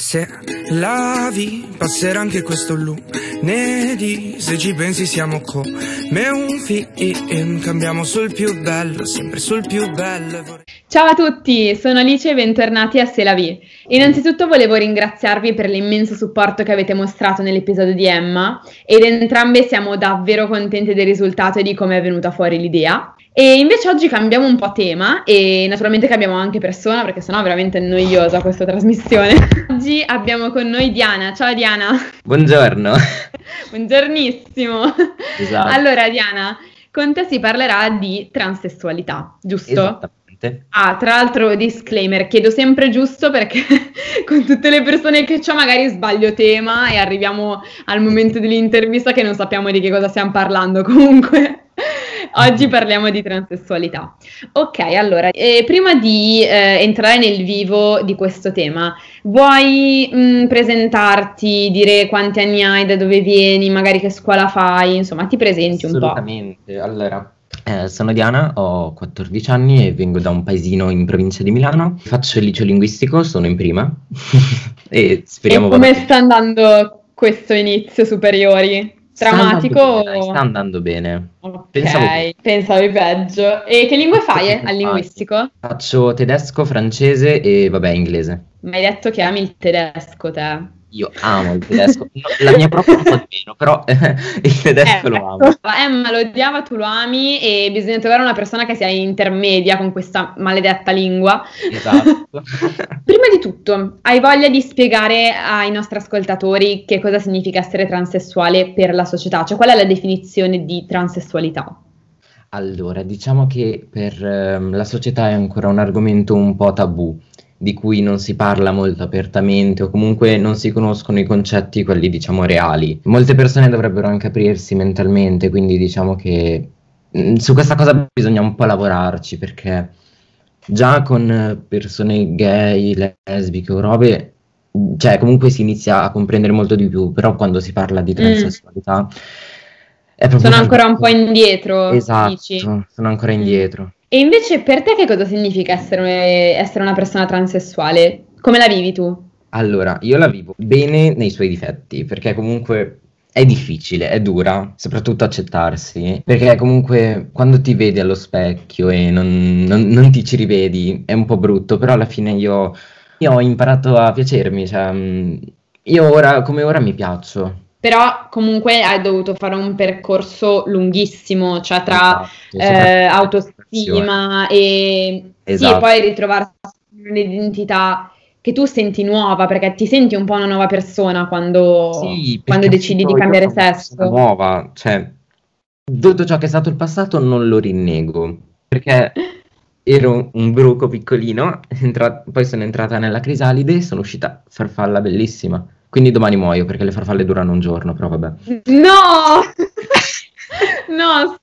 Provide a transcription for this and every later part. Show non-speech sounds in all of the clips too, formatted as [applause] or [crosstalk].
Se lavi, passerà anche questo lunedì. Se ci pensi, siamo come un film. Cambiamo sul più bello, sempre sul più bello. Ciao a tutti, sono Alice e bentornati a Se la vi. Innanzitutto volevo ringraziarvi per l'immenso supporto che avete mostrato nell'episodio di Emma ed entrambe siamo davvero contente del risultato e di come è venuta fuori l'idea. E invece oggi cambiamo un po' tema e naturalmente cambiamo anche persona perché sennò è veramente noiosa questa trasmissione. [laughs] oggi abbiamo con noi Diana. Ciao Diana. Buongiorno. [laughs] Buongiornissimo. Esatto. Allora Diana, con te si parlerà di transessualità, giusto? Esattamente. Ah, tra l'altro, disclaimer, chiedo sempre giusto perché [laughs] con tutte le persone che ho magari sbaglio tema e arriviamo al momento dell'intervista che non sappiamo di che cosa stiamo parlando. Comunque, [laughs] oggi parliamo di transessualità. Ok, allora, eh, prima di eh, entrare nel vivo di questo tema, vuoi mh, mm, presentarti, dire quanti anni hai, da dove vieni, magari che scuola fai, insomma, ti presenti un po'? Assolutamente, allora eh, sono Diana, ho 14 anni e vengo da un paesino in provincia di Milano. Faccio il liceo linguistico, sono in prima [laughs] e speriamo... E come sta andando questo inizio superiori? Drammatico? Sta andando bene. Sta andando bene. Ok, Pensavo... pensavi peggio. E che lingue fai al linguistico? Faccio tedesco, francese e vabbè inglese. Mi hai detto che ami il tedesco te. Io amo il tedesco, la mia proprio un po' di meno, però [laughs] il tedesco eh, lo amo. Emma lo odiava, tu lo ami e bisogna trovare una persona che sia intermedia con questa maledetta lingua. Esatto. [laughs] [laughs] Prima di tutto, hai voglia di spiegare ai nostri ascoltatori che cosa significa essere transessuale per la società? Cioè qual è la definizione di transessualità? Allora, diciamo che per eh, la società è ancora un argomento un po' tabù di cui non si parla molto apertamente o comunque non si conoscono i concetti, quelli diciamo reali. Molte persone dovrebbero anche aprirsi mentalmente, quindi diciamo che mh, mm, su questa cosa bisogna un po' lavorarci perché già con persone gay, lesbiche o robe, cioè comunque si inizia a comprendere molto di più, però quando si parla di mm. transessualità... Mm. Sono ancora un po' indietro. Esatto, dici. sono ancora indietro. E invece per te che cosa significa essere, essere una persona transessuale? Come la vivi tu? Allora, io la vivo bene nei suoi difetti, perché comunque è difficile, è dura, soprattutto accettarsi, perché comunque quando ti vedi allo specchio e non, non, non ti ci rivedi è un po' brutto, però alla fine io, io ho imparato a piacermi, cioè mm, io ora come ora mi piaccio, però comunque hai dovuto fare un percorso lunghissimo, cioè tra esatto, eh, autostima e, esatto. sì, poi ritrovarsi un'identità che tu senti nuova, perché ti senti un po' una nuova persona quando, sì, quando decidi di cambiare sesso. Nuova, cioè, tutto ciò che è stato il passato non lo rinnego, perché ero un bruco piccolino, entra- poi sono entrata nella crisalide e sono uscita farfalla bellissima. Quindi domani muoio perché le farfalle durano un giorno, però vabbè. No! [laughs] no.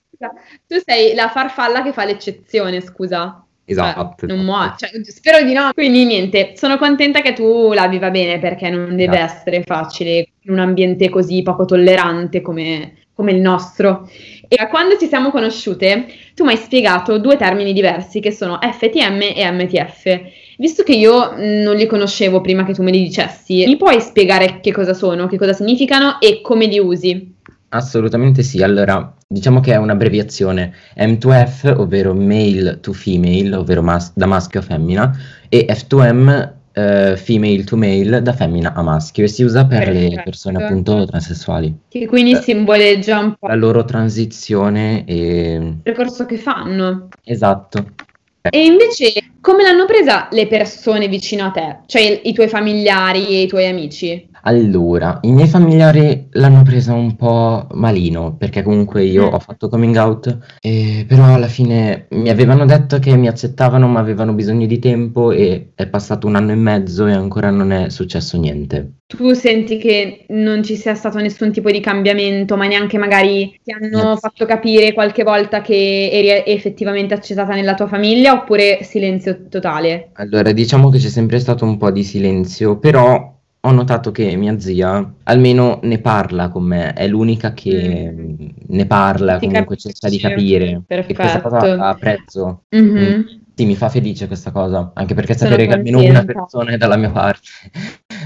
Tu sei la farfalla che fa l'eccezione, scusa. Esatto. Cioè, non muoio, cioè, spero di no. Quindi niente, sono contenta che tu la viva bene perché non deve esatto. essere facile in un ambiente così poco tollerante come, come il nostro. E quando ci siamo conosciute, tu mi hai spiegato due termini diversi che sono FTM e MTF. Visto che io non li conoscevo prima che tu me li dicessi, mi puoi spiegare che cosa sono, che cosa significano e come li usi? Assolutamente sì, allora diciamo che è un'abbreviazione M2F, ovvero male to female, ovvero mas- da maschio a femmina, e F2M uh, female to male da femmina a maschio e si usa per Perfetto. le persone appunto transessuali. Che quindi uh, simboleggia un po' la loro transizione e il percorso che fanno. Esatto. E invece come l'hanno presa le persone vicino a te, cioè i tuoi familiari e i tuoi amici? Allora, i miei familiari l'hanno presa un po' malino, perché comunque io mm. ho fatto coming out, e però alla fine mi avevano detto che mi accettavano ma avevano bisogno di tempo e è passato un anno e mezzo e ancora non è successo niente. Tu senti che non ci sia stato nessun tipo di cambiamento, ma neanche magari ti hanno yes. fatto capire qualche volta che eri effettivamente accettata nella tua famiglia oppure silenzio totale? Allora, diciamo che c'è sempre stato un po' di silenzio, però ho notato che mia zia almeno ne parla con me, è l'unica che mm. ne parla, Ti comunque capisci. cerca di capire. Perfetto. E questa cosa apprezzo. Mm-hmm. Mm. Sì, mi fa felice questa cosa, anche perché Sono sapere che almeno una persona è dalla mia parte.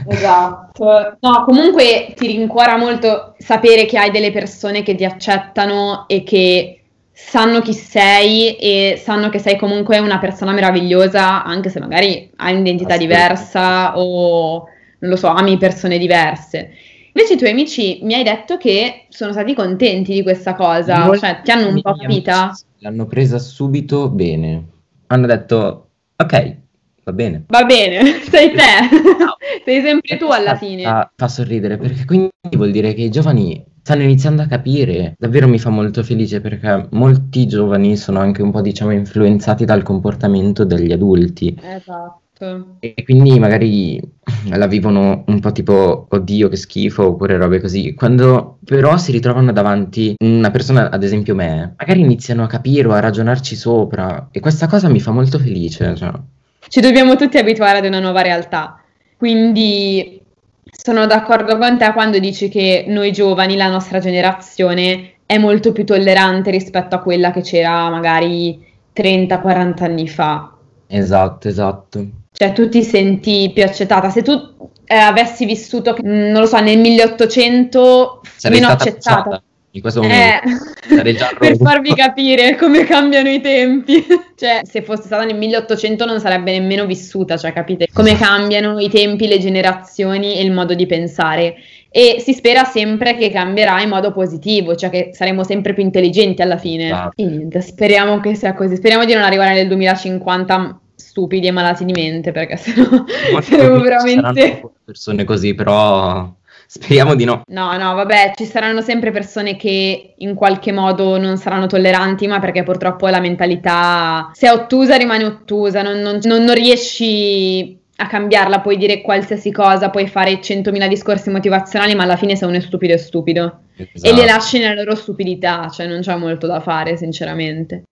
Esatto. No, comunque ti rincuora molto sapere che hai delle persone che ti accettano e che sanno chi sei e sanno che sei comunque una persona meravigliosa, anche se magari hai un'identità diversa o non lo so, ami persone diverse. Invece i tuoi amici mi hai detto che sono stati contenti di questa cosa, Molti cioè ti hanno un po' capita? L'hanno presa subito bene. Hanno detto, ok, va bene. Va bene, [laughs] sei te, no. sei sempre tu alla fine. Fa, fa sorridere perché quindi vuol dire che i giovani stanno iniziando a capire. Davvero mi fa molto felice perché molti giovani sono anche un po', diciamo, influenzati dal comportamento degli adulti. Esatto. E quindi magari la vivono un po' tipo oddio che schifo oppure robe così. Quando però si ritrovano davanti una persona, ad esempio me, magari iniziano a capire o a ragionarci sopra e questa cosa mi fa molto felice. Cioè. Ci dobbiamo tutti abituare ad una nuova realtà. Quindi sono d'accordo con te quando dici che noi giovani, la nostra generazione, è molto più tollerante rispetto a quella che c'era magari 30-40 anni fa. Esatto, esatto. Cioè tu ti senti più accettata. Se tu eh, avessi vissuto, non lo so, nel 1800, Sarei meno accettata. In questo momento eh, [laughs] per farvi capire come cambiano i tempi. [laughs] cioè, se fosse stata nel 1800 non sarebbe nemmeno vissuta, cioè capite come esatto. cambiano i tempi, le generazioni e il modo di pensare. E si spera sempre che cambierà in modo positivo, cioè che saremo sempre più intelligenti alla fine. Esatto. E niente, speriamo che sia così. Speriamo di non arrivare nel 2050 stupidi e malati di mente, perché sennò [laughs] saremo veramente persone così, però Speriamo di no. No, no, vabbè, ci saranno sempre persone che in qualche modo non saranno tolleranti, ma perché purtroppo la mentalità, se è ottusa rimane ottusa, non, non, non, non riesci a cambiarla, puoi dire qualsiasi cosa, puoi fare 100.000 discorsi motivazionali, ma alla fine se uno è stupido è stupido. Esatto. E li lasci nella loro stupidità, cioè non c'è molto da fare, sinceramente.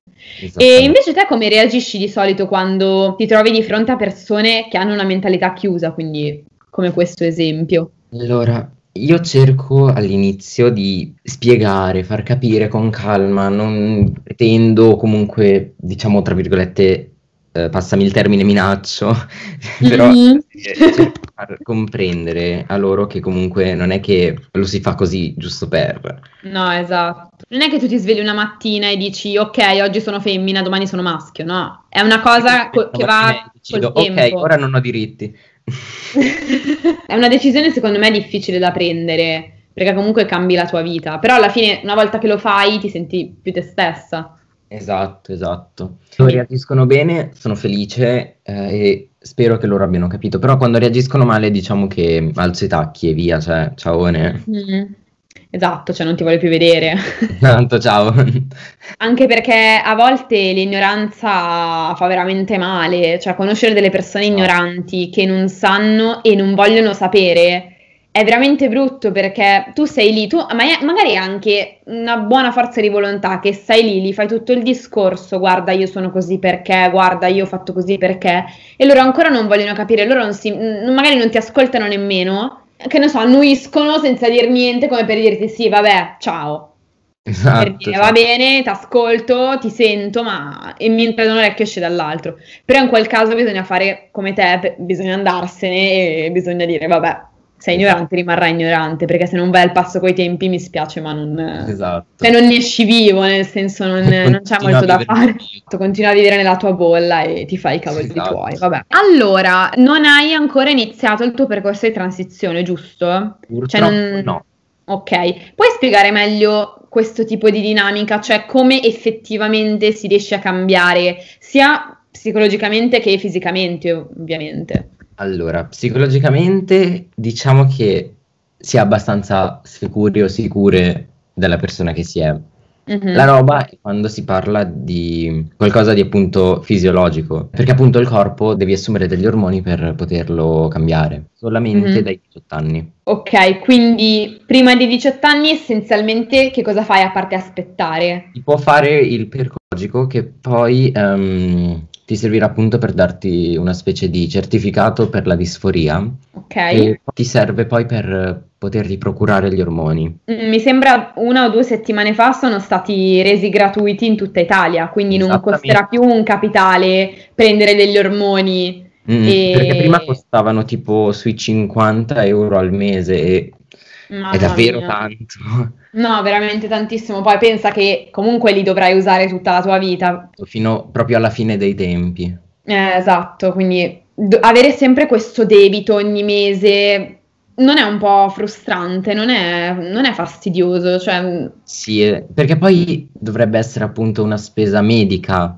E invece te come reagisci di solito quando ti trovi di fronte a persone che hanno una mentalità chiusa, quindi come questo esempio? Allora, io cerco all'inizio di spiegare, far capire con calma, non pretendo comunque, diciamo, tra virgolette, eh, passami il termine minaccio, [laughs] però mm-hmm. far comprendere a loro che comunque non è che lo si fa così giusto per. No, esatto. Non è che tu ti svegli una mattina e dici ok, oggi sono femmina, domani sono maschio, no. È una cosa co- che va decido, col tempo. Ok, ora non ho diritti. [laughs] è una decisione secondo me difficile da prendere perché comunque cambi la tua vita, però alla fine una volta che lo fai ti senti più te stessa. Esatto, esatto. Quando reagiscono bene sono felice eh, e spero che loro abbiano capito, però quando reagiscono male diciamo che alzo i tacchi e via, cioè ciaone. Mm. Esatto, cioè non ti voglio più vedere. [laughs] Tanto ciao. [laughs] Anche perché a volte l'ignoranza fa veramente male, cioè conoscere delle persone ignoranti che non sanno e non vogliono sapere è veramente brutto perché tu sei lì, tu ma magari anche una buona forza di volontà che stai lì, gli fai tutto il discorso, guarda io sono così perché, guarda io ho fatto così perché, e loro ancora non vogliono capire, loro non si, magari non ti ascoltano nemmeno che ne so, annuiscono senza dir niente come per dirti sì, vabbè, ciao. Esatto, per dire, va bene, ti ascolto, ti sento, ma e mentre da un orecchio esce dall'altro. Però in quel caso bisogna fare come te, bisogna andarsene e bisogna dire, vabbè, sei esatto. ignorante, rimarrai ignorante, perché se non vai al passo coi tempi mi spiace, ma non, esatto. cioè non ne esci vivo, nel senso non, non c'è molto da fare. Continua a vivere nella tua bolla e ti fai i cavoli esatto. tuoi. Vabbè. Allora, non hai ancora iniziato il tuo percorso di transizione, giusto? Purtroppo cioè non... no. Ok, puoi spiegare meglio questo tipo di dinamica, cioè come effettivamente si riesce a cambiare, sia psicologicamente che fisicamente, ovviamente? Allora, psicologicamente diciamo che si è abbastanza sicuri o sicure della persona che si è. Mm-hmm. La roba è quando si parla di qualcosa di appunto fisiologico, perché appunto il corpo devi assumere degli ormoni per poterlo cambiare, solamente mm-hmm. dai 18 anni. Ok, quindi prima dei 18 anni essenzialmente che cosa fai a parte aspettare? Si può fare il percologico che poi um, ti servirà appunto per darti una specie di certificato per la disforia. Ok. E ti serve poi per poterti procurare gli ormoni. Mm, mi sembra una o due settimane fa sono stati resi gratuiti in tutta Italia, quindi non costerà più un capitale prendere degli ormoni Mm, E- Perché prima costavano tipo sui 50 euro al mese e Mamma è davvero mia. tanto. No, veramente tantissimo. Poi pensa che comunque li dovrai usare tutta la tua vita. Fino proprio alla fine dei tempi. Eh, esatto, quindi do- avere sempre questo debito ogni mese non è un po' frustrante, non è, non è fastidioso, cioè Sì, eh, perché poi dovrebbe essere appunto una spesa medica.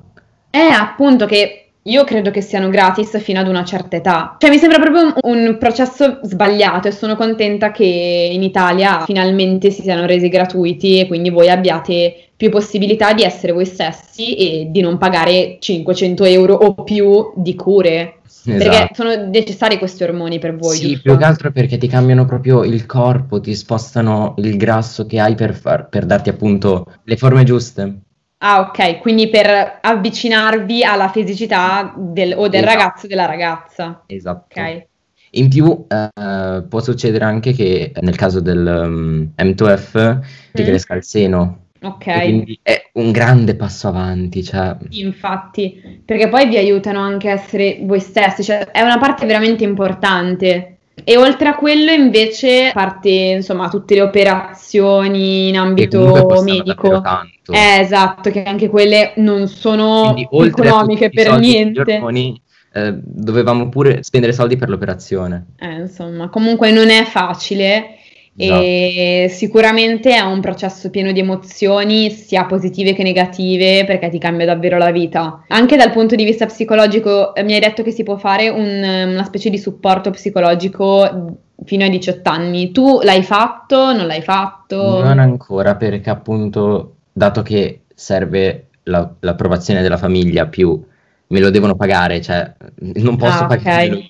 è appunto che io credo che siano gratis fino ad una certa età. Cioè mi sembra proprio un, un processo sbagliato e sono contenta che in Italia finalmente si siano resi gratuiti e quindi voi abbiate più possibilità di essere voi stessi e di non pagare 500 euro o più di cure. Perché Esatto. sono necessari questi ormoni per voi, Sì, giusto? più che altro perché ti cambiano proprio il corpo, ti spostano il grasso che hai per, far- per darti appunto le forme giuste. Ah, ok, quindi per avvicinarvi alla fisicità del, o del Esatto. ragazzo o della ragazza. Esatto. Ok. In più eh, può succedere anche che nel caso del um, M2F ti Mm. cresca il seno. Ok. Quindi è un grande passo avanti, cioè, Infatti, perché poi vi aiutano anche a essere voi stessi, cioè è una parte veramente importante. E oltre a quello, invece, parte insomma tutte le operazioni in ambito medico. tanto. Eh, esatto, che anche quelle non sono Quindi economiche per niente. ormoni, eh, dovevamo pure spendere soldi per l'operazione. Eh, insomma, comunque non è facile E sicuramente è un processo pieno di emozioni, sia positive che negative, perché ti cambia davvero la vita. Anche dal punto di vista psicologico, eh, mi hai detto che si può fare un- una specie di supporto psicologico fino ai 18 anni. Tu l'hai fatto? Non l'hai fatto? Non ancora perché appunto, dato che serve la- l'approvazione della famiglia più me lo devono pagare, cioè non posso Ah, pagarmelo,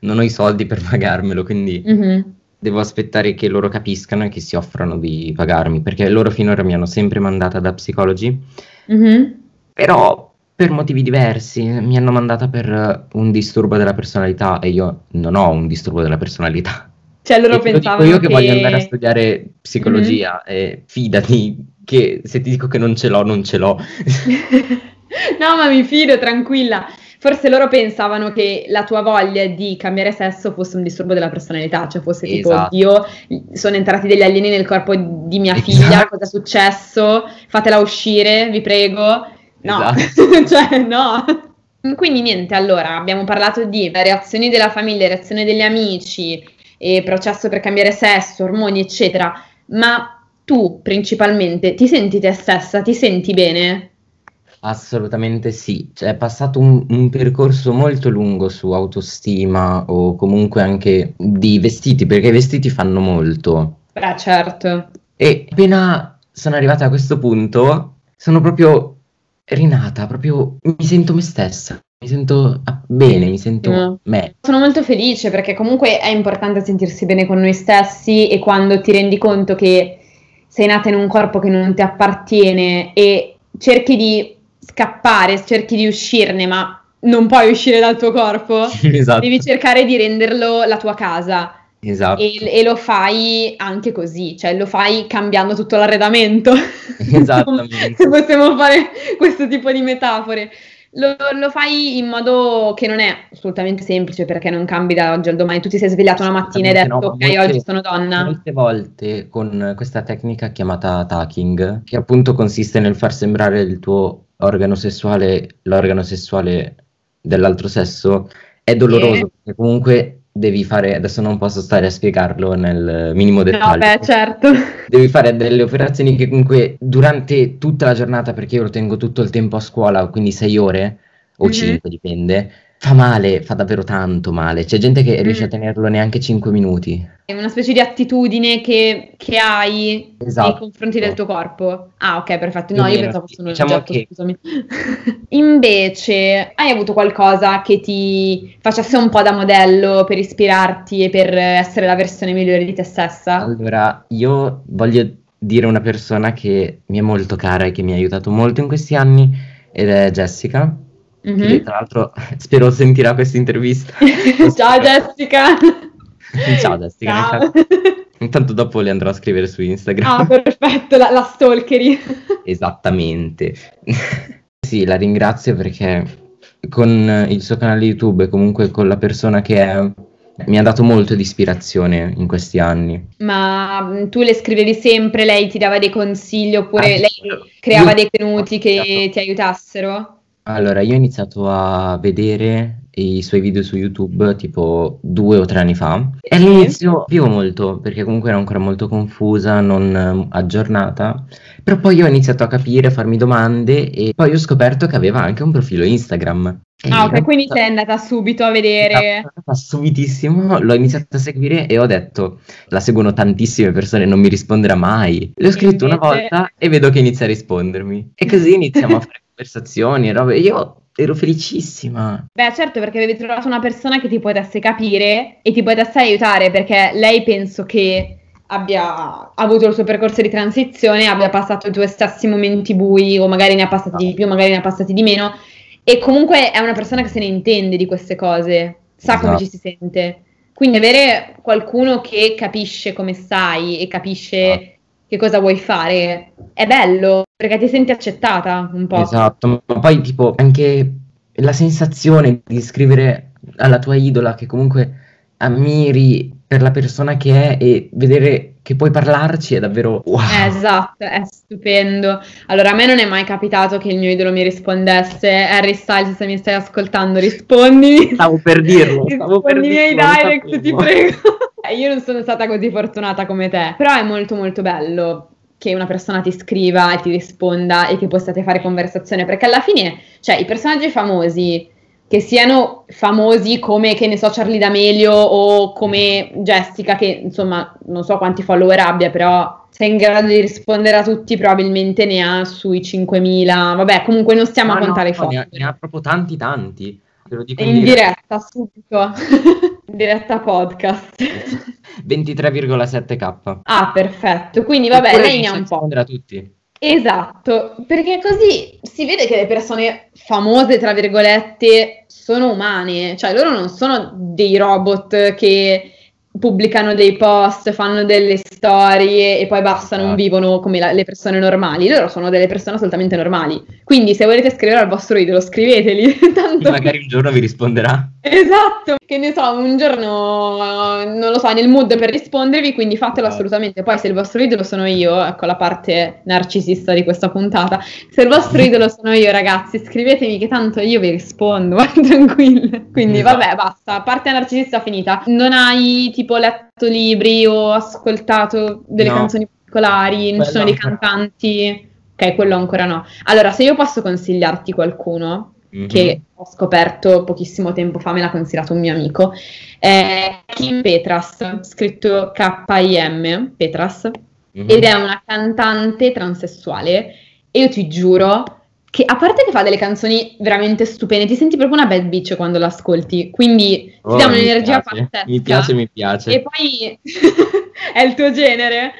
non ho i soldi per pagarmelo, quindi Mhm. Devo aspettare che loro capiscano e che si offrano di pagarmi, perché loro finora mi hanno sempre mandata da psicologi, Mhm. però per motivi diversi mi hanno mandata per un disturbo della personalità e io non ho un disturbo della personalità. Cioè loro E pensavano io che, che... voglio andare a studiare psicologia e fidati che se ti dico che non ce l'ho, non ce l'ho. [laughs] No, ma mi fido, tranquilla. Forse loro pensavano che la tua voglia di cambiare sesso fosse un disturbo della personalità, cioè fosse tipo, Esatto. io sono entrati degli alieni nel corpo di mia Esatto. figlia, cosa è successo? Fatela uscire, vi prego. No, Esatto. [laughs] cioè no. Quindi niente, allora abbiamo parlato di reazioni della famiglia, reazioni degli amici, e processo per cambiare sesso, ormoni, eccetera. Ma tu principalmente ti senti te stessa? Ti senti bene? Assolutamente sì, cioè, è passato un, un percorso molto lungo su autostima o comunque anche di vestiti, perché i vestiti fanno molto. Beh, certo. E appena sono arrivata a questo punto, sono proprio rinata, proprio mi sento me stessa, mi sento bene, mi sento Mm. me. Sono molto felice perché comunque è importante sentirsi bene con noi stessi e quando ti rendi conto che sei nata in un corpo che non ti appartiene e cerchi di scappare, cerchi di uscirne, ma non puoi uscire dal tuo corpo, [laughs] Esatto, devi cercare di renderlo la tua casa esatto. e, e lo fai anche così, cioè lo fai cambiando tutto l'arredamento. [laughs] Esattamente. Se possiamo fare questo tipo di metafore. Lo, lo fai in modo che non è assolutamente semplice perché non cambi da oggi al domani. Tu ti sei svegliato una mattina e hai detto, No, ok, molte- oggi sono donna. Molte volte con questa tecnica chiamata tacking, che appunto consiste nel far sembrare il tuo organo sessuale l'organo sessuale dell'altro sesso, è doloroso Sì. perché comunque devi fare, adesso non posso stare a spiegarlo nel minimo No, dettaglio. beh, certo. Devi fare delle operazioni che comunque durante tutta la giornata, perché io lo tengo tutto il tempo a scuola, quindi 6 ore o Mhm. 5 dipende, fa male, fa davvero tanto male. C'è gente che riesce a Mm. tenerlo neanche 5 minuti. È una specie di attitudine che, che hai nei Esatto. confronti del tuo corpo. Ah, ok, perfetto. No, Più io meno, pensavo fosse un Diciamo oggetto, che- scusami. [laughs] Invece, hai avuto qualcosa che ti facesse un po' da modello per ispirarti e per essere la versione migliore di te stessa? Allora, io voglio dire una persona che mi è molto cara e che mi ha aiutato molto in questi anni ed è Jessica, Mhm. che tra l'altro [laughs] spero sentirà questa intervista. [laughs] [laughs] Ciao Jessica! Ciao Jessica, Ciao. Intanto dopo le andrò a scrivere su Instagram. Ah, perfetto, la, la stalkeri. Esattamente. Sì, la ringrazio perché con il suo canale YouTube e comunque con la persona che è, mi ha dato molto di ispirazione in questi anni. Ma mm, tu le scrivevi sempre, lei ti dava dei consigli oppure ah, lei creava io... dei contenuti che ti aiutassero? Allora, io ho iniziato a vedere i suoi video su YouTube tipo due o tre anni fa e all'inizio vivo molto perché comunque era ancora molto confusa, non eh, aggiornata, però poi ho iniziato a capire, a farmi domande e poi ho scoperto che aveva anche un profilo Instagram. Ah, ok, quindi sei andata subito a vedere. Subitissimo, l'ho iniziato a seguire e ho detto, la seguono tantissime persone, non mi risponderà mai. Le ho scritto una volta e vedo che inizia a rispondermi. E così iniziamo a [laughs] fare conversazioni e robe. Io ero felicissima. Beh, certo, perché avevi trovato una persona che ti potesse capire e ti potesse aiutare, perché lei penso che abbia avuto il suo percorso di transizione, abbia passato i tuoi stessi momenti bui, o magari ne ha passati di più, magari ne ha passati di meno, e comunque è una persona che se ne intende di queste cose, sa esatto. come ci si sente. Quindi avere qualcuno che capisce come stai e capisce esatto. Che cosa vuoi fare è bello, perché ti senti accettata un po'. Esatto, ma poi tipo anche la sensazione di scrivere alla tua idola che comunque ammiri per la persona che è e vedere che puoi parlarci è davvero wow. Esatto, è stupendo. Allora, a me non è mai capitato che il mio idolo mi rispondesse Harry Styles, se mi stai ascoltando, rispondi. Stavo per dirlo, [laughs] stavo per dirlo. i miei direct, ti prego. Eh, io non sono stata così fortunata come te, però è molto molto bello che una persona ti scriva e ti risponda e che possiate fare conversazione, perché alla fine, cioè, i personaggi famosi, che siano famosi come, che ne so, Charlie D'Amelio o come Jessica, che insomma non so quanti follower abbia, però se è in grado di rispondere a tutti probabilmente ne ha sui 5.000, vabbè comunque non stiamo Ma a contare no, i follower. Ne ha, ne ha proprio tanti tanti. Te lo dico in, in diretta, diretta subito. [laughs] in diretta podcast. 23,7k. Ah, perfetto. Quindi vabbè, lei ne ha un po'. a tutti. Esatto, perché così si vede che le persone famose, tra virgolette, sono umane, cioè loro non sono dei robot che pubblicano dei post, fanno delle storie e poi basta, non ah. vivono come la, le persone normali. Loro sono delle persone assolutamente normali. Quindi se volete scrivere al vostro idolo, scriveteli. [laughs] Tanto... Magari un giorno vi risponderà. Esatto, che ne so, un giorno, non lo so, nel mood per rispondervi, quindi fatelo ah. assolutamente. Poi se il vostro idolo sono io, ecco la parte narcisista di questa puntata, se il vostro idolo sono io ragazzi, scrivetemi che tanto io vi rispondo, [laughs] tranquilli. Quindi esatto. vabbè, basta, parte narcisista finita. Non hai tipo letto libri o ascoltato delle no. canzoni particolari, non ci sono dei cantanti. Ok, quello ancora no. Allora, se io posso consigliarti qualcuno mm-hmm. che ho scoperto pochissimo tempo fa, me l'ha consigliato un mio amico, è Kim Petras, scritto K-I-M, Petras, mm-hmm. ed è una cantante transessuale. E io ti giuro che a parte che fa delle canzoni veramente stupende, ti senti proprio una bad bitch quando l'ascolti, quindi ti oh, dà un'energia pazzesca. Mi piace, mi piace. E poi [laughs] è il tuo genere?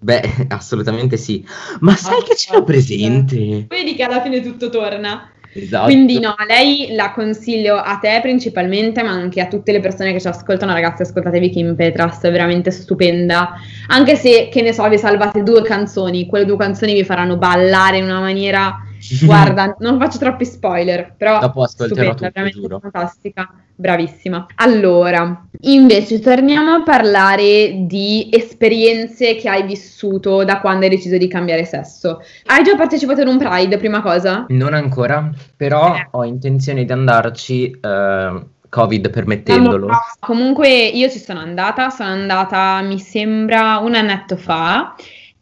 Beh, assolutamente sì. Ma sai che ce l'ho presente? Vedi che alla fine tutto torna. Esatto. Quindi no, lei la consiglio a te principalmente, ma anche a tutte le persone che ci ascoltano, ragazzi, ascoltatevi Kim Petras, è veramente stupenda. Anche se, che ne so, vi salvate due canzoni, quelle due canzoni vi faranno ballare in una maniera [laughs] Guarda, non faccio troppi spoiler, però dopo ascolterò stupenda, veramente giuro. fantastica, bravissima. Allora, invece torniamo a parlare di esperienze che hai vissuto da quando hai deciso di cambiare sesso. Hai già partecipato ad un Pride, prima cosa? Non ancora, però eh. ho intenzione di andarci uh... Covid permettendolo. Comunque io ci sono andata, sono andata mi sembra un annetto fa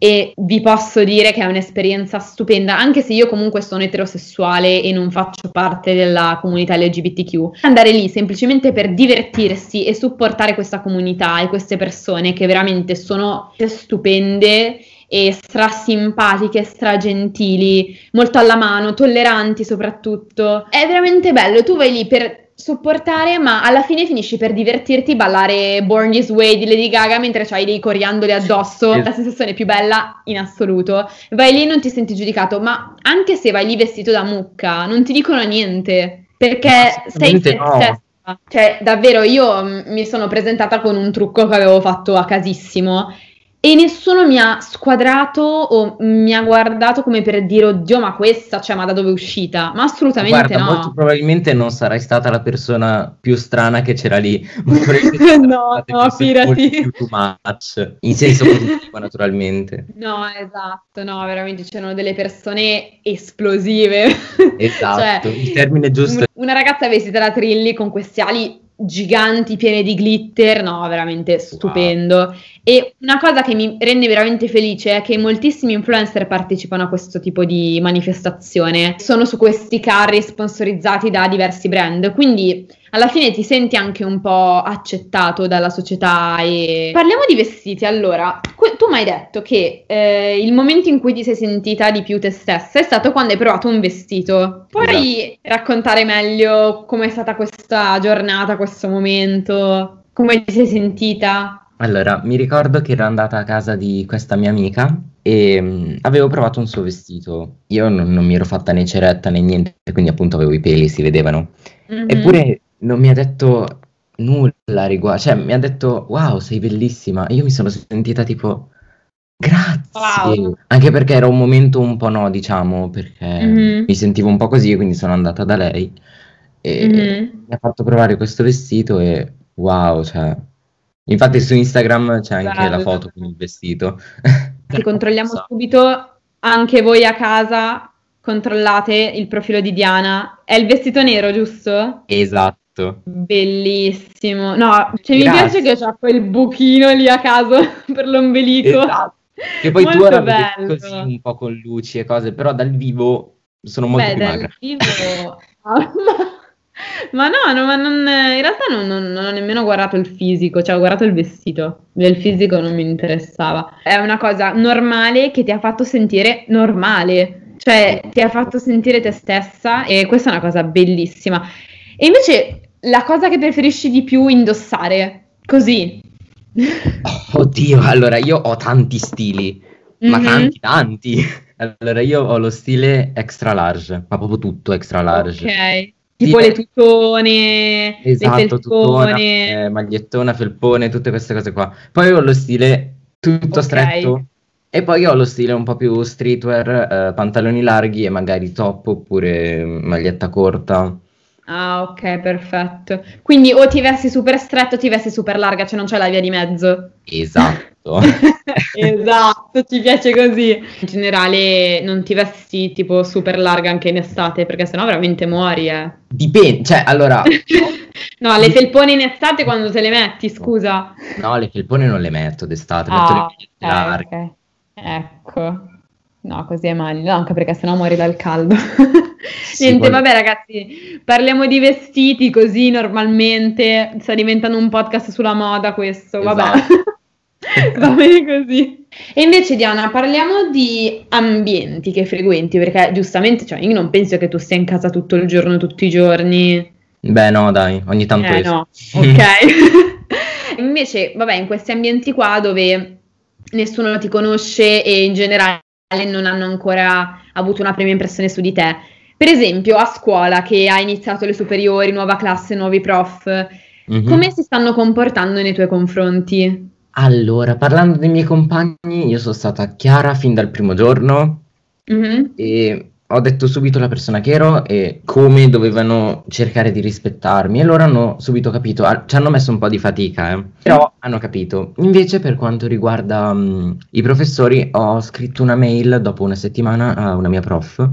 e vi posso dire che è un'esperienza stupenda, anche se io comunque sono eterosessuale e non faccio parte della comunità LGBTQ. Andare lì semplicemente per divertirsi e supportare questa comunità e queste persone che veramente sono stupende e stra simpatiche, stra gentili, molto alla mano, tolleranti soprattutto. È veramente bello, tu vai lì per supportare, ma alla fine finisci per divertirti, ballare Born This Way di Lady Gaga mentre hai dei coriandoli addosso, la sensazione più bella in assoluto. Vai lì e non ti senti giudicato, ma anche se vai lì vestito da mucca, non ti dicono niente, perché sei te no. stessa. Cioè, davvero, io mi sono presentata con un trucco che avevo fatto a casissimo e nessuno mi ha squadrato o mi ha guardato come per dire oddio ma questa, cioè ma da dove è uscita? Ma assolutamente Guarda, no. molto probabilmente non sarai stata la persona più strana che c'era lì. [laughs] [laughs] No, no, much, in senso positivo naturalmente. No, esatto, no, veramente c'erano delle persone esplosive. [laughs] Esatto, cioè, il termine giusto. Una ragazza vestita da Trilli con questi ali giganti piene di glitter, no, veramente stupendo. Wow. E una cosa che mi rende veramente felice è che moltissimi influencer partecipano a questo tipo di manifestazione, sono su questi carri sponsorizzati da diversi brand, quindi alla fine ti senti anche un po' accettato dalla società e parliamo di vestiti allora. Que- tu mi hai detto che eh, il momento in cui ti sei sentita di più te stessa è stato quando hai provato un vestito. Puoi esatto. raccontare meglio com'è stata questa giornata questo momento? Come ti sei sentita? Allora mi ricordo che ero andata a casa di questa mia amica e um, avevo provato un suo vestito. Io non, non mi ero fatta né ceretta né niente quindi appunto avevo i peli si vedevano. Mm-hmm. Eppure non mi ha detto nulla riguardo, cioè mi ha detto wow, sei bellissima. Io mi sono sentita tipo grazie, wow. anche perché era un momento un po' no, diciamo, perché mm-hmm. mi sentivo un po' così e quindi sono andata da lei e mm-hmm. mi ha fatto provare questo vestito e wow, cioè Infatti su Instagram c'è anche Bello. la foto con il vestito. [laughs] Ti controlliamo so. subito anche voi a casa controllate il profilo di Diana. È il vestito nero, giusto? Esatto. Bellissimo. No, cioè, mi piace che c'ha quel buchino lì a caso [laughs] per l'ombelico. Esatto. Che poi molto tu ora bello. così un po' con luci e cose, però dal vivo sono molto Beh, più magra. Vivo... [laughs] ma no, no ma non, in realtà non, non, non, ho nemmeno guardato il fisico, cioè ho guardato il vestito, il fisico non mi interessava. È una cosa normale che ti ha fatto sentire normale, cioè ti ha fatto sentire te stessa e questa è una cosa bellissima. E invece la cosa che preferisci di più indossare, così. Oddio, allora io ho tanti stili, mm-hmm. ma mhm. tanti, tanti. Allora io ho lo stile extra large, ma proprio tutto extra large. Ok. Tipo le tutone, esatto, le tutona, eh, magliettona, felpone, tutte queste cose qua. Poi ho lo stile tutto okay. stretto e poi ho lo stile un po' più streetwear, eh, pantaloni larghi e magari top oppure maglietta corta. Ah, ok, perfetto. Quindi o ti vesti super stretto o ti vesti super larga, cioè non c'è la via di mezzo. Esatto. [laughs] esatto, ti piace così. In generale non ti vesti tipo super larga anche in estate, perché sennò veramente muori, eh. Dipende, cioè allora... [laughs] no, le felpone in estate quando te le metti, scusa. No, le felpone non le metto d'estate, ah, metto le okay, larghe. Okay. Ecco. No, così è meglio, anche perché sennò muori dal caldo. Niente, vabbè ragazzi, parliamo di vestiti così normalmente, sta diventando un podcast sulla moda questo, esatto. vabbè. [laughs] Va bene così. E invece Diana, parliamo di ambienti che frequenti, perché giustamente, cioè, io non penso che tu stia in casa tutto il giorno, tutti i giorni. Beh, no, dai, ogni tanto eh, no, [laughs] ok. [laughs] invece, vabbè, in questi ambienti qua dove nessuno ti conosce e in generale non hanno ancora avuto una prima impressione su di te. Per esempio, a scuola che hai iniziato le superiori, nuova classe, nuovi prof, mm-hmm. come si stanno comportando nei tuoi confronti? Allora, parlando dei miei compagni, io sono stata chiara fin dal primo giorno mm-hmm. e ho detto subito alla persona che ero e come dovevano cercare di rispettarmi e loro hanno subito capito, ah, ci hanno messo un po' di fatica, eh, però hanno capito. Invece per quanto riguarda um, i professori ho scritto una mail dopo una settimana a una mia prof,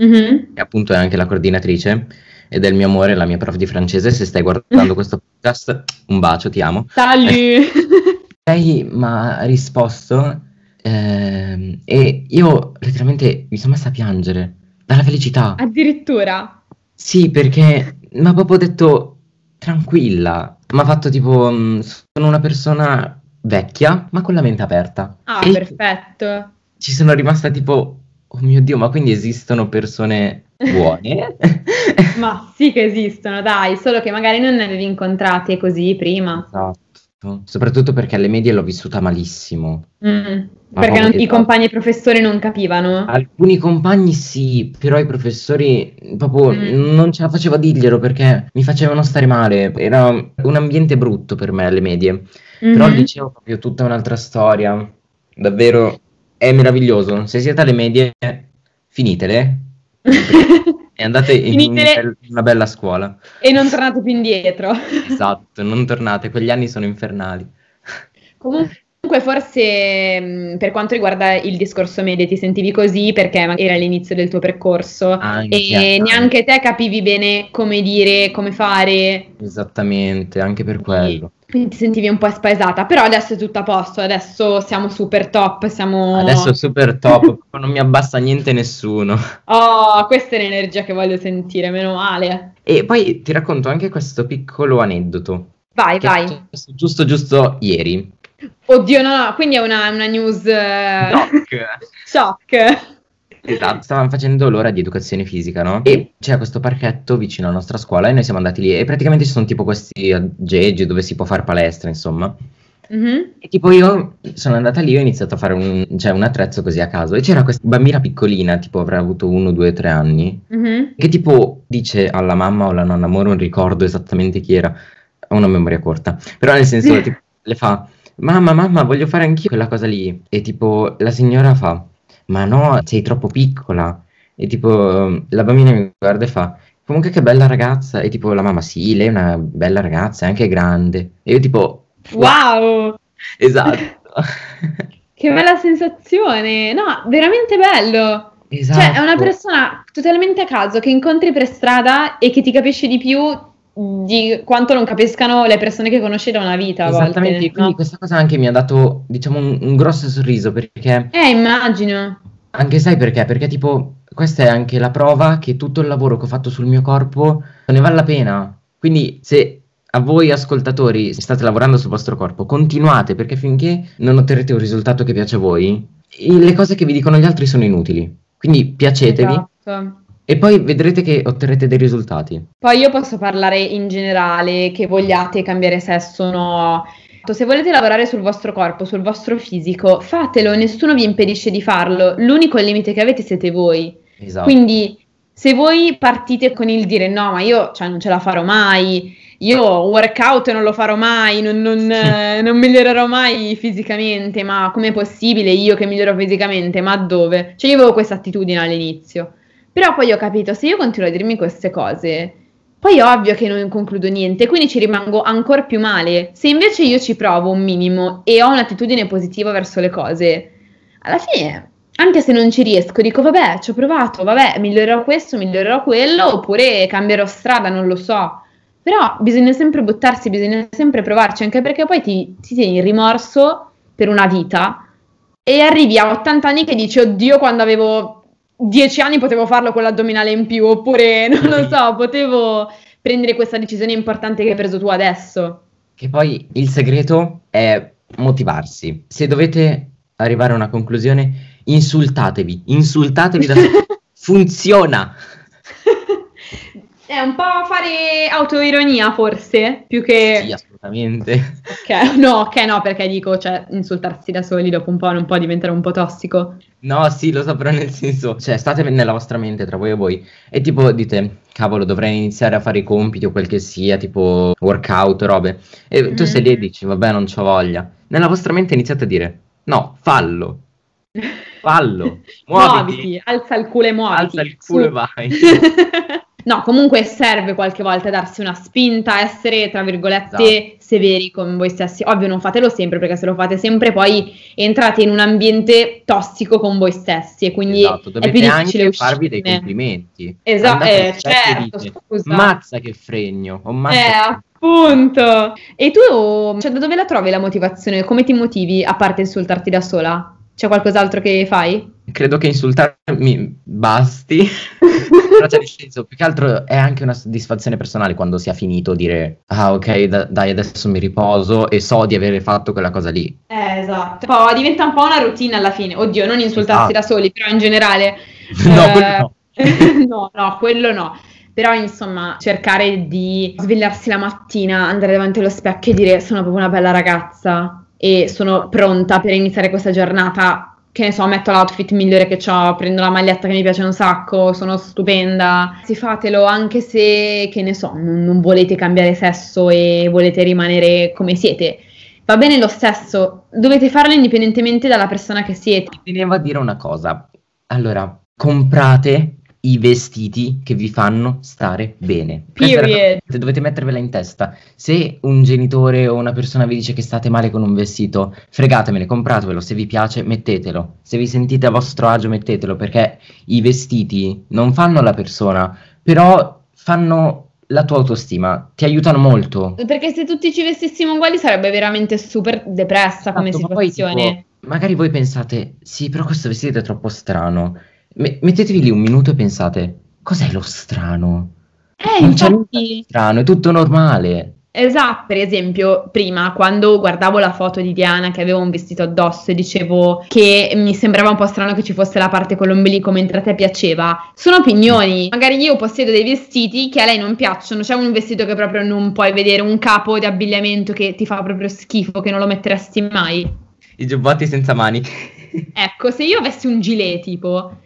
mm-hmm. che appunto è anche la coordinatrice, ed è il mio amore, la mia prof di francese, se stai guardando questo podcast, un bacio, ti amo. Salut! [laughs] Lei mi ha risposto Ehm, e io letteralmente mi sono messa a piangere dalla felicità. Addirittura? Sì, perché mi ha proprio detto tranquilla. Mi ha fatto tipo, mm, sono una persona vecchia, ma con la mente aperta. Ah, e perfetto. Ci sono rimasta tipo, oh mio Dio, ma quindi esistono persone buone? [laughs] ma sì che esistono, dai, solo che magari non ne avevi incontrate così prima. Esatto. Esatto, soprattutto perché alle medie l'ho vissuta malissimo. Mm, perché non, i compagni e i professori non capivano? Alcuni compagni sì, però i professori proprio mm. non ce la facevo a dirglielo perché mi facevano stare male. Era un ambiente brutto per me alle medie. Mm-hmm. Però al liceo proprio tutta un'altra storia. Davvero è meraviglioso. Se siete alle medie, finitele. [laughs] e andate in, in, una bella scuola. E non tornate più indietro. esatto, non tornate, quegli anni sono infernali. Comunque forse per quanto riguarda il discorso media ti sentivi così perché era l'inizio del tuo percorso anche, e neanche te capivi bene come dire, come fare. Esattamente, anche per quello. Quindi ti sentivi un po' spaesata, però adesso è tutto a posto, adesso siamo super top, siamo... Adesso super top, non mi abbassa niente nessuno. Oh, questa è l'energia che voglio sentire, meno male. E poi ti racconto anche questo piccolo aneddoto. Vai, vai. Giusto, giusto ieri. Oddio, no, no, quindi è una, una news... Eh, Shock. [laughs] Shock. Esatto, stavamo facendo l'ora di educazione fisica, no? E c'è questo parchetto vicino alla nostra scuola e noi siamo andati lì e praticamente ci sono tipo questi aggeggi dove si può fare palestra, insomma. Mm-hmm. E tipo io sono andata lì e ho iniziato a fare un, cioè, un attrezzo così a caso e c'era questa bambina piccolina, tipo avrà avuto uno, due, tre anni, mm-hmm. che tipo dice alla mamma o alla nonna, ora non ricordo esattamente chi era, ho una memoria corta, però nel senso [laughs] tipo, le fa, mamma, mamma, voglio fare anch'io quella cosa lì. E tipo la signora fa, ma no, sei troppo piccola. E tipo, la bambina mi guarda e fa, comunque che bella ragazza. E tipo, la mamma, sì, lei è una bella ragazza, è anche grande. E io tipo, wow! [laughs] Esatto. [laughs] che bella sensazione! No, veramente bello. Esatto. Cioè, è una persona totalmente a caso che incontri per strada e che ti capisce di più di quanto non capiscano le persone che conosci da una vita. Esattamente, volte, quindi no? questa cosa anche mi ha dato, diciamo, un, un, grosso sorriso perché... Eh, immagino. Anche sai perché? Perché tipo, questa è anche la prova che tutto il lavoro che ho fatto sul mio corpo ne vale la pena. Quindi se a voi ascoltatori state lavorando sul vostro corpo, continuate perché finché non otterrete un risultato che piace a voi, le cose che vi dicono gli altri sono inutili. Quindi piacetevi. Esatto e poi vedrete che otterrete dei risultati. Poi io posso parlare in generale, che vogliate cambiare sesso o no. Se volete lavorare sul vostro corpo, sul vostro fisico, fatelo, nessuno vi impedisce di farlo. L'unico limite che avete siete voi. Esatto. Quindi se voi partite con il dire no, ma io cioè, non ce la farò mai, io workout non lo farò mai, non, non, [laughs] non migliorerò mai fisicamente, ma com'è possibile io che miglioro fisicamente? Ma dove? Cioè io avevo questa attitudine all'inizio. Però poi ho capito, se io continuo a dirmi queste cose, poi è ovvio che non concludo niente, quindi ci rimango ancora più male. Se invece io ci provo un minimo e ho un'attitudine positiva verso le cose, alla fine, anche se non ci riesco, dico vabbè, ci ho provato, vabbè, migliorerò questo, migliorerò quello, oppure cambierò strada, non lo so. Però bisogna sempre buttarsi, bisogna sempre provarci, anche perché poi ti, ti tieni il rimorso per una vita e arrivi a 80 anni che dici, oddio, quando avevo dieci anni potevo farlo con l'addominale in più, oppure [laughs] non lo so, potevo prendere questa decisione importante che hai preso tu adesso. Che poi il segreto è motivarsi. Se dovete arrivare a una conclusione, insultatevi, insultatevi da [laughs] funziona. [laughs] È un po' fare autoironia forse, più che... Sì, assolutamente. Okay. [laughs] No, ok, no, perché dico, cioè, insultarsi da soli dopo un po' non può diventare un po' tossico. No, sì, lo so, però nel senso, cioè, state nella vostra mente tra voi e voi e tipo dite, cavolo, dovrei iniziare a fare i compiti o quel che sia, tipo workout, robe. E tu sei lì e dici, vabbè, non c'ho voglia. Nella vostra mente iniziate a dire, no, fallo. [laughs] Fallo, muoviti. muoviti alza il culo e muoviti. Alza il culo e vai. [laughs] No, comunque serve qualche volta darsi una spinta, essere tra virgolette esatto. severi con voi stessi. Ovvio, non fatelo sempre perché se lo fate sempre poi entrate in un ambiente tossico con voi stessi e quindi esatto, è più difficile uscire. farvi dei complimenti. Esatto, eh, certo, scusa. Mazza che fregno. Oh, mazza eh, appunto. E tu, cioè, da dove la trovi la motivazione? Come ti motivi a parte insultarti da sola? C'è qualcos'altro che fai? Credo che insultarmi basti, [laughs] però c'è nel senso, più che altro è anche una soddisfazione personale quando si è finito dire ah ok da- dai adesso mi riposo e so di aver fatto quella cosa lì. Eh esatto, poi diventa un po' una routine alla fine, oddio non insultarsi esatto. da soli, però in generale... [laughs] no, eh, quello no. [laughs] no, no, quello no. però insomma cercare di svegliarsi la mattina, andare davanti allo specchio e dire sono proprio una bella ragazza e sono pronta per iniziare questa giornata che ne so, metto l'outfit migliore che ho, prendo la maglietta che mi piace un sacco, sono stupenda. Si fatelo anche se, che ne so, non, non volete cambiare sesso e volete rimanere come siete. Va bene lo stesso, dovete farlo indipendentemente dalla persona che siete. Tenevo a dire una cosa. Allora, comprate i vestiti che vi fanno stare bene. Period. Dovete mettervela in testa. Se un genitore o una persona vi dice che state male con un vestito, fregatemene, compratevelo. Se vi piace, mettetelo. Se vi sentite a vostro agio, mettetelo. Perché i vestiti non fanno la persona, però fanno la tua autostima, ti aiutano molto. Perché se tutti ci vestissimo uguali sarebbe veramente super depressa come esatto, situazione. Poi, tipo, magari voi pensate, sì, però questo vestito è troppo strano Me- mettetevi lì un minuto e pensate, cos'è lo strano? Eh, non infatti... c'è nulla strano, è tutto normale. Esatto, per esempio, prima quando guardavo la foto di Diana che aveva un vestito addosso e dicevo che mi sembrava un po' strano che ci fosse la parte con l'ombelico mentre a te piaceva, sono opinioni. Magari io possiedo dei vestiti che a lei non piacciono, c'è un vestito che proprio non puoi vedere, un capo di abbigliamento che ti fa proprio schifo, che non lo metteresti mai. I giubbotti senza maniche. ecco, se io avessi un gilet tipo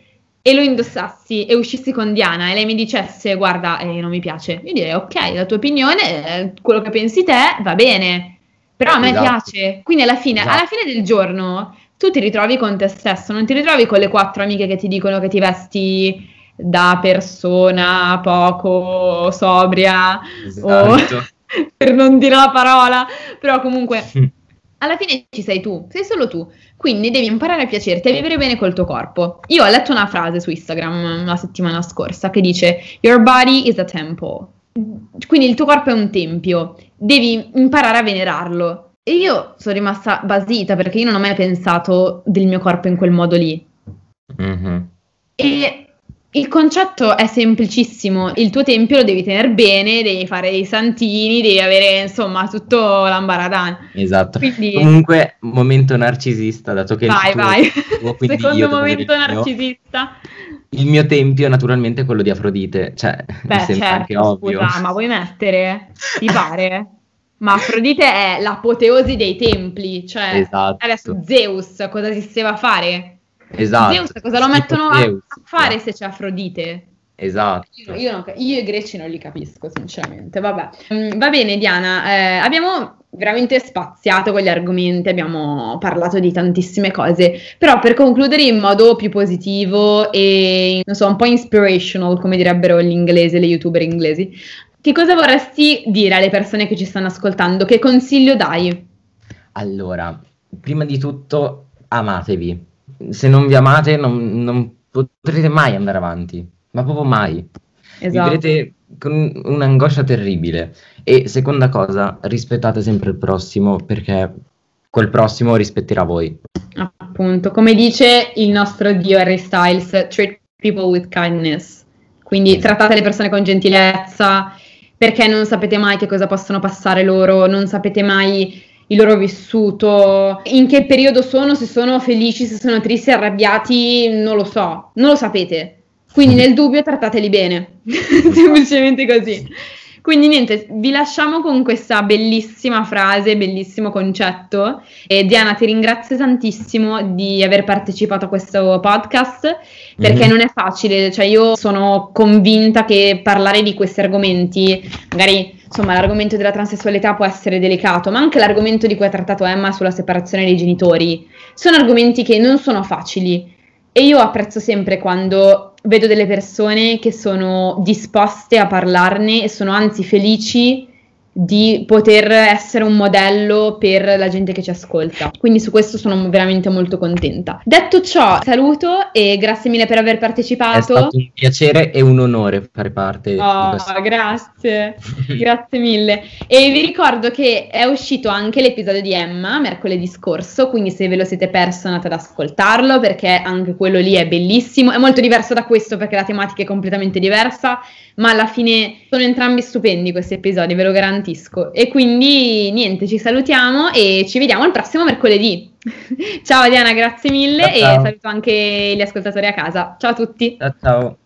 e lo indossassi e uscissi con Diana e lei mi dicesse guarda eh, non mi piace, io direi ok, la tua opinione, eh, quello che pensi te va bene, però a me esatto. piace, quindi alla fine, esatto. alla fine del giorno tu ti ritrovi con te stesso, non ti ritrovi con le quattro amiche che ti dicono che ti vesti da persona poco sobria esatto. o [laughs] per non dire la parola, però comunque [laughs] alla fine ci sei tu, sei solo tu. Quindi devi imparare a piacerti, a vivere bene col tuo corpo. Io ho letto una frase su Instagram la settimana scorsa che dice: Your body is a temple. Quindi il tuo corpo è un tempio, devi imparare a venerarlo. E io sono rimasta basita perché io non ho mai pensato del mio corpo in quel modo lì. Mm-hmm. E il concetto è semplicissimo, il tuo tempio lo devi tenere bene, devi fare i santini, devi avere insomma tutto l'ambaradan. Esatto. Quindi... Comunque, momento narcisista, dato che... Vai, tuo, vai. Tuo, Secondo momento narcisista. Il mio tempio naturalmente è quello di Afrodite, cioè Beh, sembra certo, anche ovvio. Scusa, ma vuoi mettere? Ti pare? ma Afrodite è l'apoteosi dei templi, cioè esatto. adesso Zeus cosa si stava a fare? Esatto. Zeus cosa lo mettono a, a fare se c'è Afrodite? Esatto. Io, io, non, io, i greci non li capisco, sinceramente. Vabbè. Mm, va bene, Diana. Eh, abbiamo veramente spaziato con gli argomenti, abbiamo parlato di tantissime cose, però per concludere in modo più positivo e non so, un po' inspirational, come direbbero gli inglesi, le youtuber inglesi, che cosa vorresti dire alle persone che ci stanno ascoltando? Che consiglio dai? Allora, prima di tutto, amatevi se non vi amate non, non potrete mai andare avanti, ma proprio mai. Esatto. Vivrete con un'angoscia terribile. E seconda cosa, rispettate sempre il prossimo perché quel prossimo rispetterà voi. Appunto, come dice il nostro dio Harry Styles, treat people with kindness. Quindi esatto. trattate le persone con gentilezza perché non sapete mai che cosa possono passare loro, non sapete mai il loro vissuto, in che periodo sono, se sono felici, se sono tristi, arrabbiati, non lo so, non lo sapete. Quindi nel dubbio trattateli bene, [laughs] semplicemente così. Quindi niente, vi lasciamo con questa bellissima frase, bellissimo concetto. E Diana, ti ringrazio tantissimo di aver partecipato a questo podcast perché mm-hmm. non è facile, cioè io sono convinta che parlare di questi argomenti, magari insomma l'argomento della transessualità può essere delicato, ma anche l'argomento di cui ha trattato Emma sulla separazione dei genitori, sono argomenti che non sono facili. E io apprezzo sempre quando vedo delle persone che sono disposte a parlarne e sono anzi felici di poter essere un modello per la gente che ci ascolta. Quindi su questo sono veramente molto contenta. Detto ciò, saluto e grazie mille per aver partecipato. È stato un piacere e un onore fare parte oh, di questo. Grazie, [laughs] grazie mille. E vi ricordo che è uscito anche l'episodio di Emma mercoledì scorso, quindi se ve lo siete perso andate ad ascoltarlo perché anche quello lì è bellissimo. È molto diverso da questo perché la tematica è completamente diversa ma alla fine sono entrambi stupendi questi episodi, ve lo garantisco. E quindi niente, ci salutiamo e ci vediamo il prossimo mercoledì. [laughs] ciao Diana, grazie mille ciao, ciao. e saluto anche gli ascoltatori a casa. Ciao a tutti. Ciao ciao.